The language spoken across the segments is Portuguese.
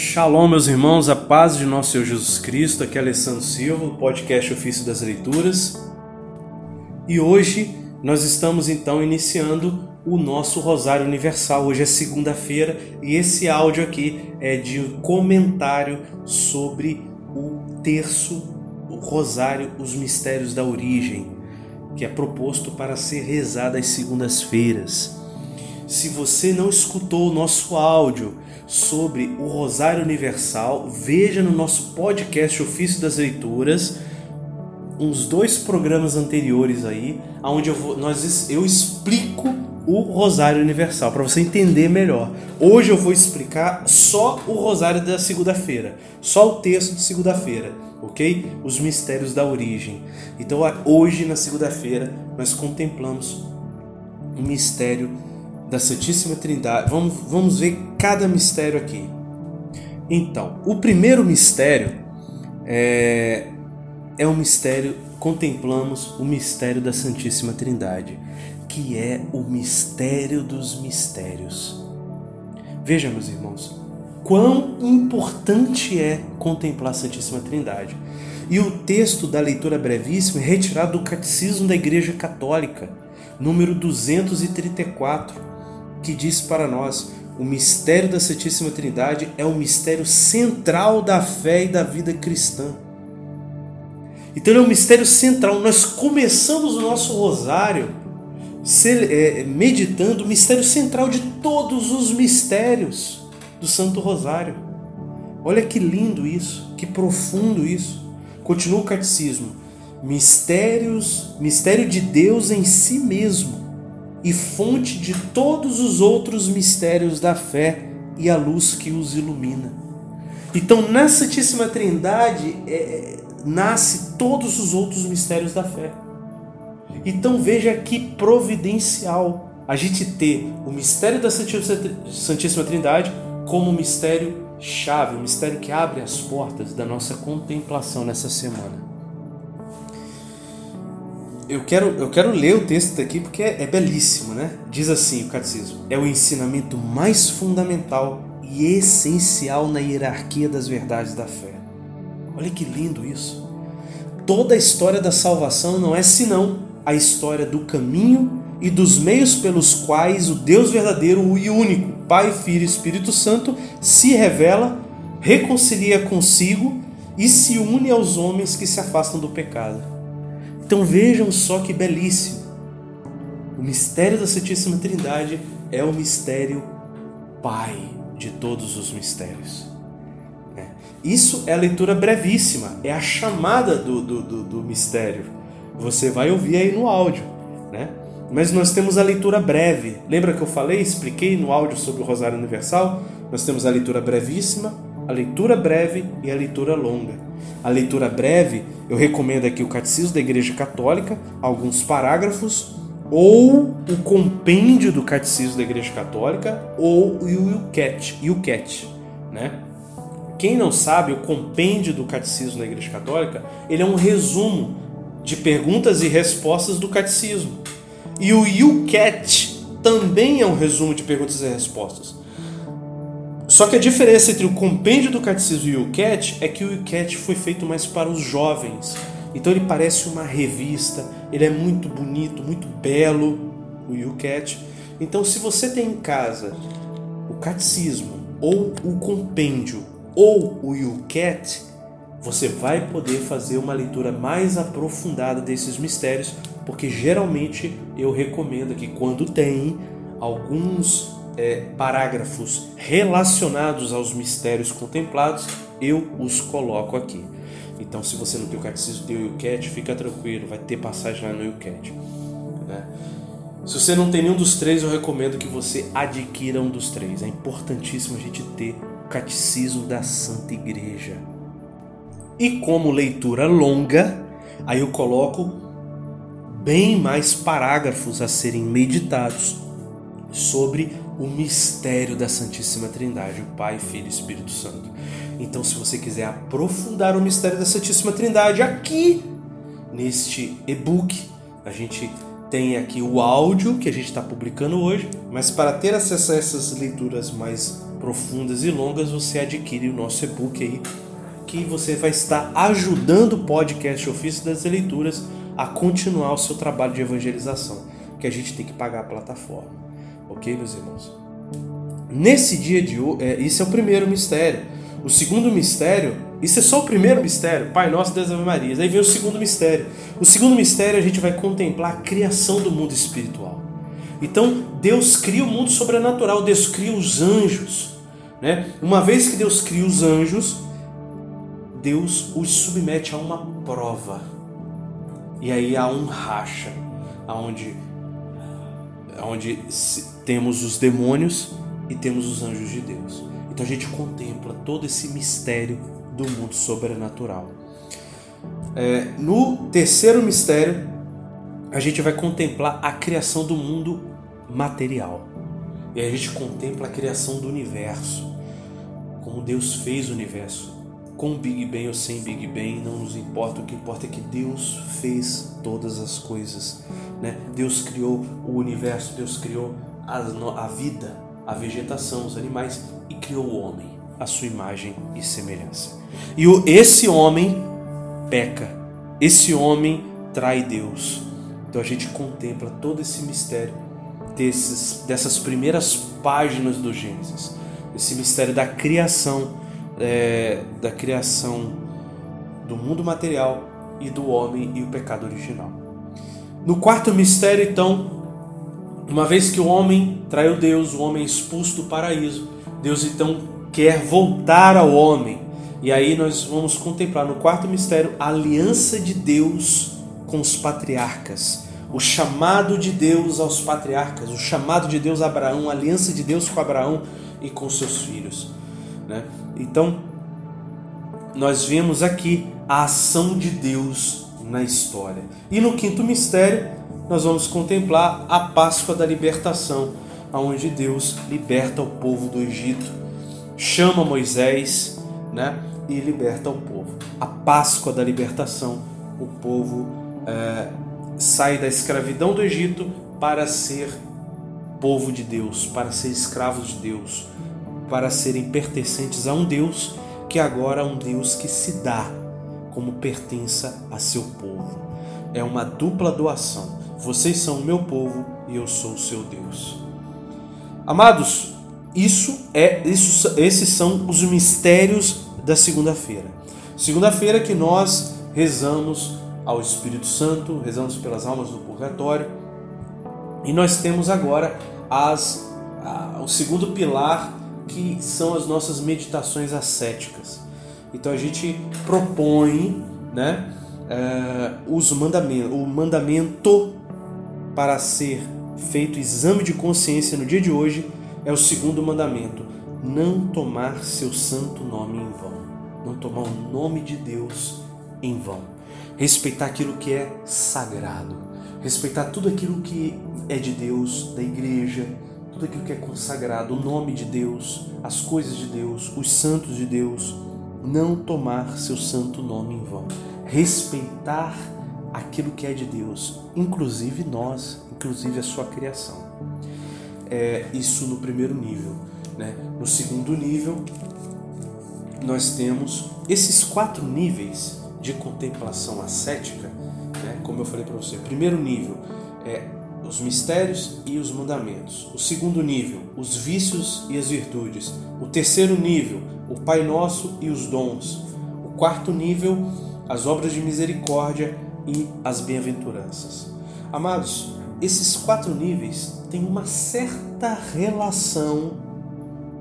Shalom, meus irmãos, a paz de nosso Senhor Jesus Cristo. Aqui é Alessandro Silva, podcast Ofício das Leituras. E hoje nós estamos então iniciando o nosso Rosário Universal. Hoje é segunda-feira e esse áudio aqui é de um comentário sobre o terço, o Rosário, os Mistérios da Origem, que é proposto para ser rezado às segundas-feiras. Se você não escutou o nosso áudio, sobre o Rosário Universal, veja no nosso podcast Ofício das Leituras uns dois programas anteriores aí, onde eu, vou, nós, eu explico o Rosário Universal para você entender melhor. Hoje eu vou explicar só o Rosário da segunda-feira, só o texto de segunda-feira, ok? Os mistérios da origem. Então hoje na segunda-feira nós contemplamos o mistério da Santíssima Trindade. Vamos, vamos ver cada mistério aqui. Então, o primeiro mistério é, é um mistério, contemplamos o mistério da Santíssima Trindade, que é o mistério dos mistérios. Veja, meus irmãos, quão importante é contemplar a Santíssima Trindade. E o texto da leitura brevíssima é retirado do Catecismo da Igreja Católica, número 234 que diz para nós: o mistério da Santíssima Trindade é o mistério central da fé e da vida cristã. Então ele é um mistério central. Nós começamos o nosso rosário é, meditando o mistério central de todos os mistérios do Santo Rosário. Olha que lindo isso, que profundo isso. Continua o catecismo. Mistérios, mistério de Deus em si mesmo e fonte de todos os outros mistérios da fé e a luz que os ilumina. Então, na Santíssima Trindade é, é, nasce todos os outros mistérios da fé. Então veja que providencial a gente ter o mistério da Santíssima Trindade como mistério chave, o mistério que abre as portas da nossa contemplação nessa semana eu quero, eu quero ler o texto daqui porque é, é belíssimo, né? Diz assim o catecismo: é o ensinamento mais fundamental e essencial na hierarquia das verdades da fé. Olha que lindo isso. Toda a história da salvação não é senão a história do caminho e dos meios pelos quais o Deus verdadeiro e único, Pai, Filho e Espírito Santo, se revela, reconcilia consigo e se une aos homens que se afastam do pecado. Então vejam só que belíssimo. O mistério da Santíssima Trindade é o mistério Pai de todos os mistérios. É. Isso é a leitura brevíssima, é a chamada do, do, do, do mistério. Você vai ouvir aí no áudio, né? Mas nós temos a leitura breve. Lembra que eu falei, expliquei no áudio sobre o Rosário Universal? Nós temos a leitura brevíssima, a leitura breve e a leitura longa. A leitura breve, eu recomendo aqui o Catecismo da Igreja Católica, alguns parágrafos, ou o compêndio do Catecismo da Igreja Católica, ou o Yucat, Yucat né? Quem não sabe, o compêndio do Catecismo da Igreja Católica, ele é um resumo de perguntas e respostas do Catecismo. E o Yucat também é um resumo de perguntas e respostas. Só que a diferença entre o compêndio do catecismo e o UCAT é que o UCAT foi feito mais para os jovens. Então ele parece uma revista, ele é muito bonito, muito belo, o UCAT. Então se você tem em casa o catecismo, ou o compêndio, ou o UCAT, você vai poder fazer uma leitura mais aprofundada desses mistérios, porque geralmente eu recomendo que quando tem alguns é, parágrafos relacionados aos mistérios contemplados, eu os coloco aqui. Então, se você não tem o catecismo, tem o Yucat, fica tranquilo, vai ter passagem lá no Yucat. Né? Se você não tem nenhum dos três, eu recomendo que você adquira um dos três. É importantíssimo a gente ter o catecismo da Santa Igreja. E como leitura longa, aí eu coloco bem mais parágrafos a serem meditados sobre o mistério da Santíssima Trindade, o Pai, Filho e Espírito Santo. Então, se você quiser aprofundar o mistério da Santíssima Trindade aqui neste e-book, a gente tem aqui o áudio que a gente está publicando hoje, mas para ter acesso a essas leituras mais profundas e longas, você adquire o nosso e-book aí, que você vai estar ajudando o podcast Ofício das Leituras a continuar o seu trabalho de evangelização, que a gente tem que pagar a plataforma. Ok, meus irmãos? Nesse dia de hoje, é, esse é o primeiro mistério. O segundo mistério, isso é só o primeiro mistério, Pai Nosso Deus Ave Maria. Aí vem o segundo mistério. O segundo mistério a gente vai contemplar a criação do mundo espiritual. Então, Deus cria o mundo sobrenatural, Deus cria os anjos. Né? Uma vez que Deus cria os anjos, Deus os submete a uma prova. E aí há um racha, onde, onde temos os demônios e temos os anjos de Deus. Então a gente contempla todo esse mistério do mundo sobrenatural. É, no terceiro mistério, a gente vai contemplar a criação do mundo material. E a gente contempla a criação do universo, como Deus fez o universo. Com Big Bang ou sem Big Bang, não nos importa. O que importa é que Deus fez todas as coisas. Né? Deus criou o universo, Deus criou a, a vida, a vegetação, os animais e criou o homem, a sua imagem e semelhança. E o, esse homem peca, esse homem trai Deus. Então a gente contempla todo esse mistério desses, dessas primeiras páginas do Gênesis, esse mistério da criação, é, da criação do mundo material e do homem e o pecado original. No quarto mistério, então, uma vez que o homem traiu Deus, o homem é expulso do paraíso, Deus então quer voltar ao homem. E aí nós vamos contemplar no quarto mistério a aliança de Deus com os patriarcas o chamado de Deus aos patriarcas, o chamado de Deus a Abraão, a aliança de Deus com Abraão e com seus filhos. Né? Então, nós vemos aqui a ação de Deus na história. E no quinto mistério, nós vamos contemplar a Páscoa da libertação, onde Deus liberta o povo do Egito, chama Moisés né, e liberta o povo. A Páscoa da libertação, o povo é, sai da escravidão do Egito para ser povo de Deus, para ser escravos de Deus, para serem pertencentes a um Deus que agora é um Deus que se dá como pertença a seu povo. É uma dupla doação. Vocês são o meu povo e eu sou o seu Deus. Amados, isso é isso, esses são os mistérios da segunda-feira. Segunda-feira que nós rezamos ao Espírito Santo, rezamos pelas almas do purgatório. E nós temos agora as, a, o segundo pilar, que são as nossas meditações ascéticas. Então a gente propõe né, é, os mandamentos, o mandamento para ser feito exame de consciência no dia de hoje é o segundo mandamento: não tomar seu santo nome em vão, não tomar o nome de Deus em vão. Respeitar aquilo que é sagrado, respeitar tudo aquilo que é de Deus, da igreja, tudo aquilo que é consagrado, o nome de Deus, as coisas de Deus, os santos de Deus, não tomar seu santo nome em vão, respeitar aquilo que é de Deus, inclusive nós, inclusive a sua criação. É isso no primeiro nível. Né? No segundo nível, nós temos esses quatro níveis de contemplação ascética, né, como eu falei para você, primeiro nível é os mistérios e os mandamentos. O segundo nível, os vícios e as virtudes. O terceiro nível, o Pai Nosso e os dons. O quarto nível, as obras de misericórdia e as bem-aventuranças. Amados, esses quatro níveis têm uma certa relação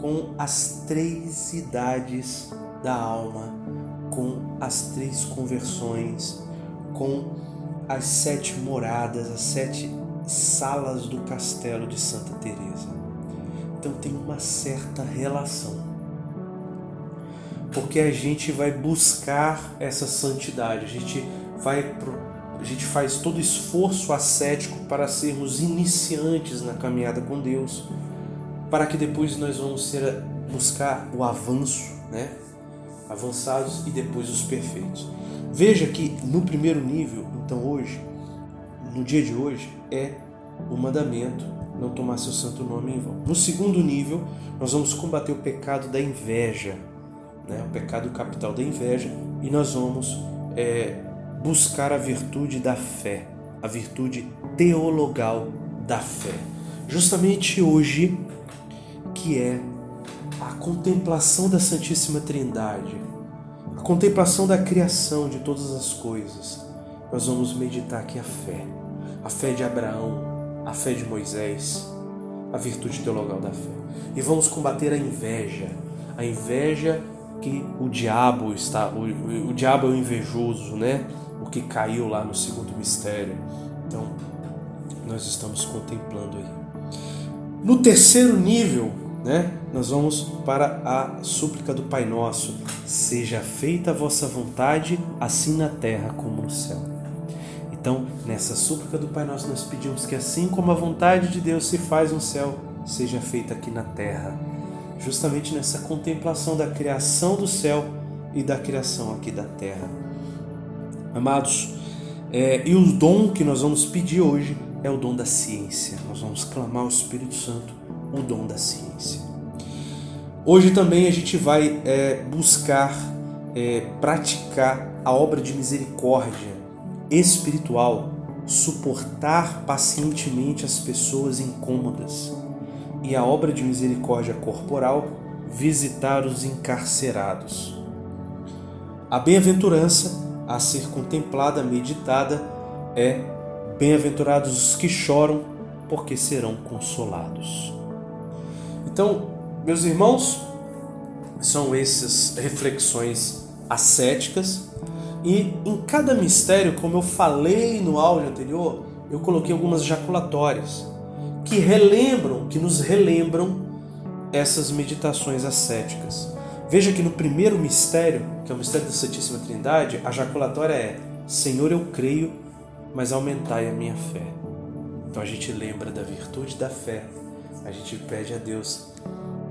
com as três idades da alma com as três conversões, com as sete moradas, as sete salas do castelo de Santa Teresa. Então tem uma certa relação. Porque a gente vai buscar essa santidade, a gente vai a gente faz todo esforço ascético para sermos iniciantes na caminhada com Deus, para que depois nós vamos ser buscar o avanço, né? avançados e depois os perfeitos. Veja que no primeiro nível, então hoje, no dia de hoje, é o mandamento não tomar seu santo nome em vão. No segundo nível, nós vamos combater o pecado da inveja, né? o pecado capital da inveja, e nós vamos é, buscar a virtude da fé, a virtude teologal da fé. Justamente hoje, que é a contemplação da Santíssima Trindade, a contemplação da criação de todas as coisas, nós vamos meditar aqui a fé, a fé de Abraão, a fé de Moisés, a virtude teologal da fé. E vamos combater a inveja, a inveja que o diabo está, o, o, o diabo é o invejoso, né? Que caiu lá no segundo mistério. Então, nós estamos contemplando aí. No terceiro nível, né, nós vamos para a súplica do Pai Nosso: Seja feita a vossa vontade, assim na terra como no céu. Então, nessa súplica do Pai Nosso, nós pedimos que, assim como a vontade de Deus se faz no céu, seja feita aqui na terra. Justamente nessa contemplação da criação do céu e da criação aqui da terra. Amados, é, e o dom que nós vamos pedir hoje é o dom da ciência. Nós vamos clamar ao Espírito Santo o dom da ciência. Hoje também a gente vai é, buscar é, praticar a obra de misericórdia espiritual, suportar pacientemente as pessoas incômodas, e a obra de misericórdia corporal, visitar os encarcerados. A bem-aventurança a ser contemplada, meditada, é bem-aventurados os que choram, porque serão consolados. Então, meus irmãos, são essas reflexões ascéticas e em cada mistério, como eu falei no áudio anterior, eu coloquei algumas jaculatórias que relembram, que nos relembram essas meditações ascéticas. Veja que no primeiro mistério, que é o mistério da Santíssima Trindade, a jaculatória é: Senhor, eu creio, mas aumentai a minha fé. Então a gente lembra da virtude da fé, a gente pede a Deus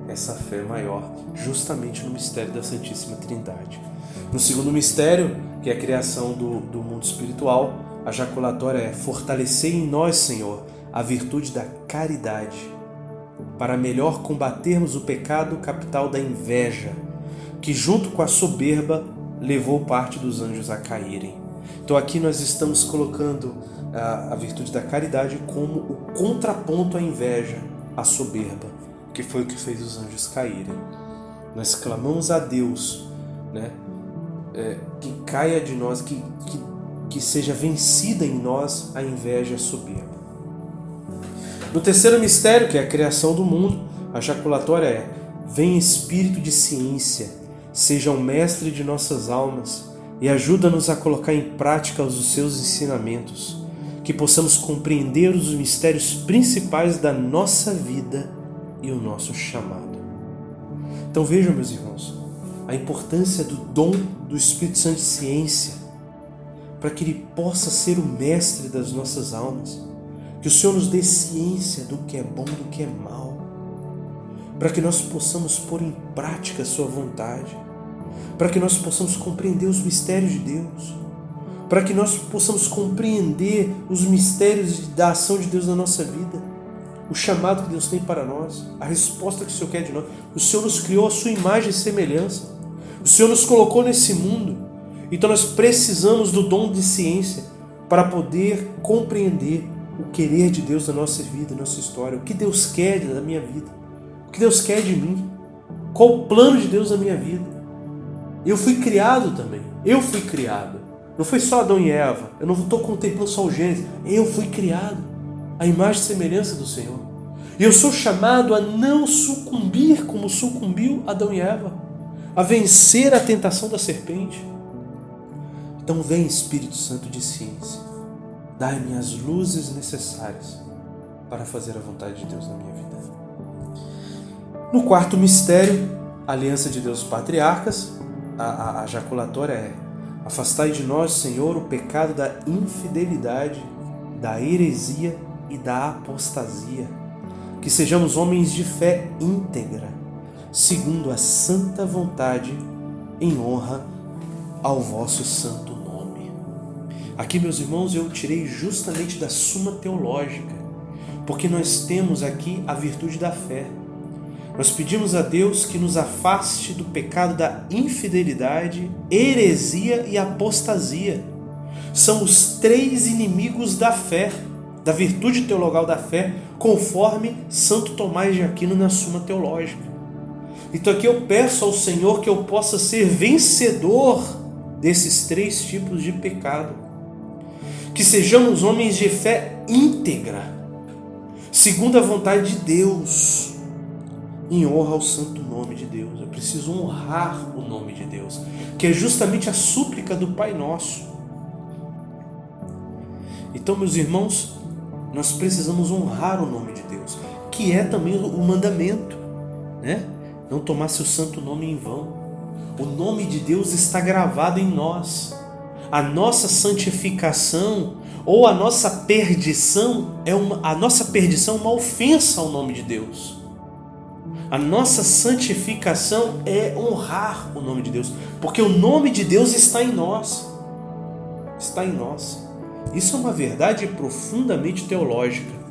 essa fé maior, justamente no mistério da Santíssima Trindade. No segundo mistério, que é a criação do, do mundo espiritual, a jaculatória é fortalecer em nós, Senhor, a virtude da caridade, para melhor combatermos o pecado capital da inveja, que junto com a soberba levou parte dos anjos a caírem. Então aqui nós estamos colocando a, a virtude da caridade como o contraponto à inveja, à soberba, que foi o que fez os anjos caírem. Nós clamamos a Deus, né, é, que caia de nós, que, que, que seja vencida em nós a inveja soberba. No terceiro mistério, que é a criação do mundo, a jaculatória é: Vem espírito de ciência, seja o mestre de nossas almas e ajuda-nos a colocar em prática os seus ensinamentos, que possamos compreender os mistérios principais da nossa vida e o nosso chamado. Então vejam, meus irmãos, a importância do dom do Espírito Santo de ciência, para que ele possa ser o mestre das nossas almas. Que o Senhor nos dê ciência do que é bom, do que é mal, para que nós possamos pôr em prática a Sua vontade, para que nós possamos compreender os mistérios de Deus, para que nós possamos compreender os mistérios da ação de Deus na nossa vida, o chamado que Deus tem para nós, a resposta que o Senhor quer de nós. O Senhor nos criou a Sua imagem e semelhança. O Senhor nos colocou nesse mundo, então nós precisamos do dom de ciência para poder compreender o querer de Deus na nossa vida, na nossa história, o que Deus quer da minha vida, o que Deus quer de mim, qual o plano de Deus na minha vida. Eu fui criado também, eu fui criado. Não foi só Adão e Eva, eu não estou contemplando só o Gênesis, eu fui criado, a imagem e semelhança do Senhor. E eu sou chamado a não sucumbir como sucumbiu Adão e Eva a vencer a tentação da serpente. Então vem Espírito Santo de ciência, dai-me as luzes necessárias para fazer a vontade de Deus na minha vida. No quarto mistério, aliança de Deus patriarcas, a, a, a jaculatória é: Afastai de nós, Senhor, o pecado da infidelidade, da heresia e da apostasia, que sejamos homens de fé íntegra segundo a santa vontade, em honra ao vosso santo nome. Aqui, meus irmãos, eu tirei justamente da Suma Teológica, porque nós temos aqui a virtude da fé. Nós pedimos a Deus que nos afaste do pecado da infidelidade, heresia e apostasia. São os três inimigos da fé, da virtude teologal da fé, conforme Santo Tomás de Aquino na Suma Teológica. Então aqui eu peço ao Senhor que eu possa ser vencedor desses três tipos de pecado. Que sejamos homens de fé íntegra, segundo a vontade de Deus em honra ao santo nome de Deus. Eu preciso honrar o nome de Deus, que é justamente a súplica do Pai Nosso. Então, meus irmãos, nós precisamos honrar o nome de Deus, que é também o mandamento, né? Não tomar seu santo nome em vão. O nome de Deus está gravado em nós. A nossa santificação ou a nossa perdição é uma a nossa perdição é uma ofensa ao nome de Deus. A nossa santificação é honrar o nome de Deus, porque o nome de Deus está em nós. Está em nós. Isso é uma verdade profundamente teológica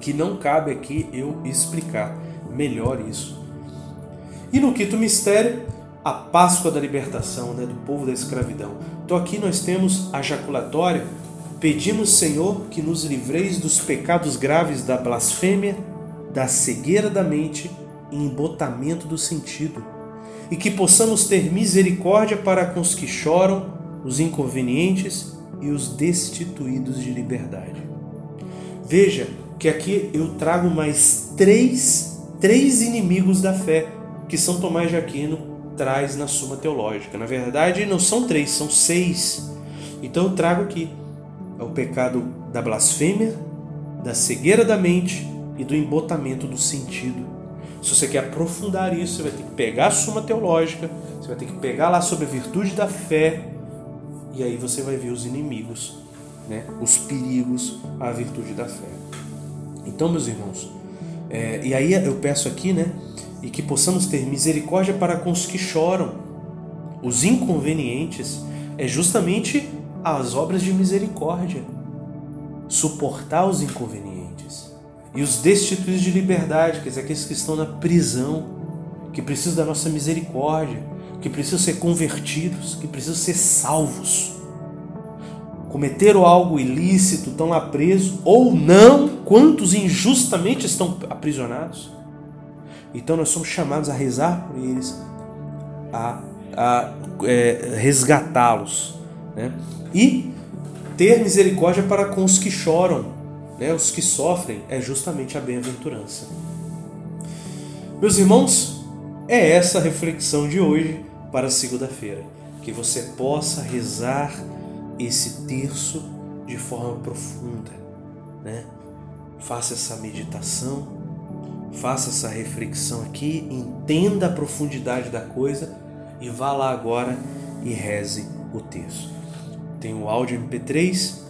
que não cabe aqui eu explicar melhor isso. E no quinto mistério, a Páscoa da libertação né, do povo da escravidão. Então aqui nós temos a jaculatória. Pedimos, Senhor, que nos livreis dos pecados graves da blasfêmia, da cegueira da mente e embotamento do sentido, e que possamos ter misericórdia para com os que choram, os inconvenientes e os destituídos de liberdade. Veja que aqui eu trago mais três, três inimigos da fé que São Tomás de Aquino traz na Suma Teológica. Na verdade, não são três, são seis. Então eu trago aqui é o pecado da blasfêmia, da cegueira da mente e do embotamento do sentido. Se você quer aprofundar isso, você vai ter que pegar a Suma Teológica, você vai ter que pegar lá sobre a virtude da fé, e aí você vai ver os inimigos, né? os perigos à virtude da fé. Então, meus irmãos, é, e aí eu peço aqui, né? E que possamos ter misericórdia para com os que choram. Os inconvenientes é justamente as obras de misericórdia. Suportar os inconvenientes. E os destituídos de liberdade, quer dizer, aqueles que estão na prisão, que precisam da nossa misericórdia, que precisam ser convertidos, que precisam ser salvos. Cometeram algo ilícito, estão lá presos, ou não, quantos injustamente estão aprisionados? Então nós somos chamados a rezar por eles, a, a é, resgatá-los, né? e ter misericórdia para com os que choram, né? os que sofrem, é justamente a bem-aventurança. Meus irmãos, é essa a reflexão de hoje para segunda-feira. Que você possa rezar esse terço de forma profunda. Né? Faça essa meditação, faça essa reflexão aqui, entenda a profundidade da coisa e vá lá agora e reze o terço. Tem o áudio MP3 e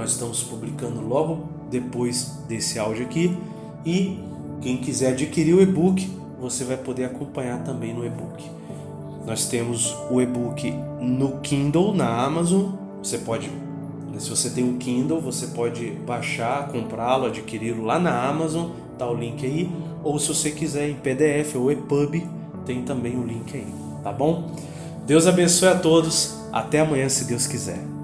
nós estamos publicando logo depois desse áudio aqui. E quem quiser adquirir o e-book, você vai poder acompanhar também no e-book. Nós temos o e-book no Kindle, na Amazon. Você pode, se você tem um Kindle, você pode baixar, comprá-lo, adquiri-lo lá na Amazon, tá o link aí. Ou se você quiser em PDF ou EPUB, tem também o link aí, tá bom? Deus abençoe a todos. Até amanhã, se Deus quiser.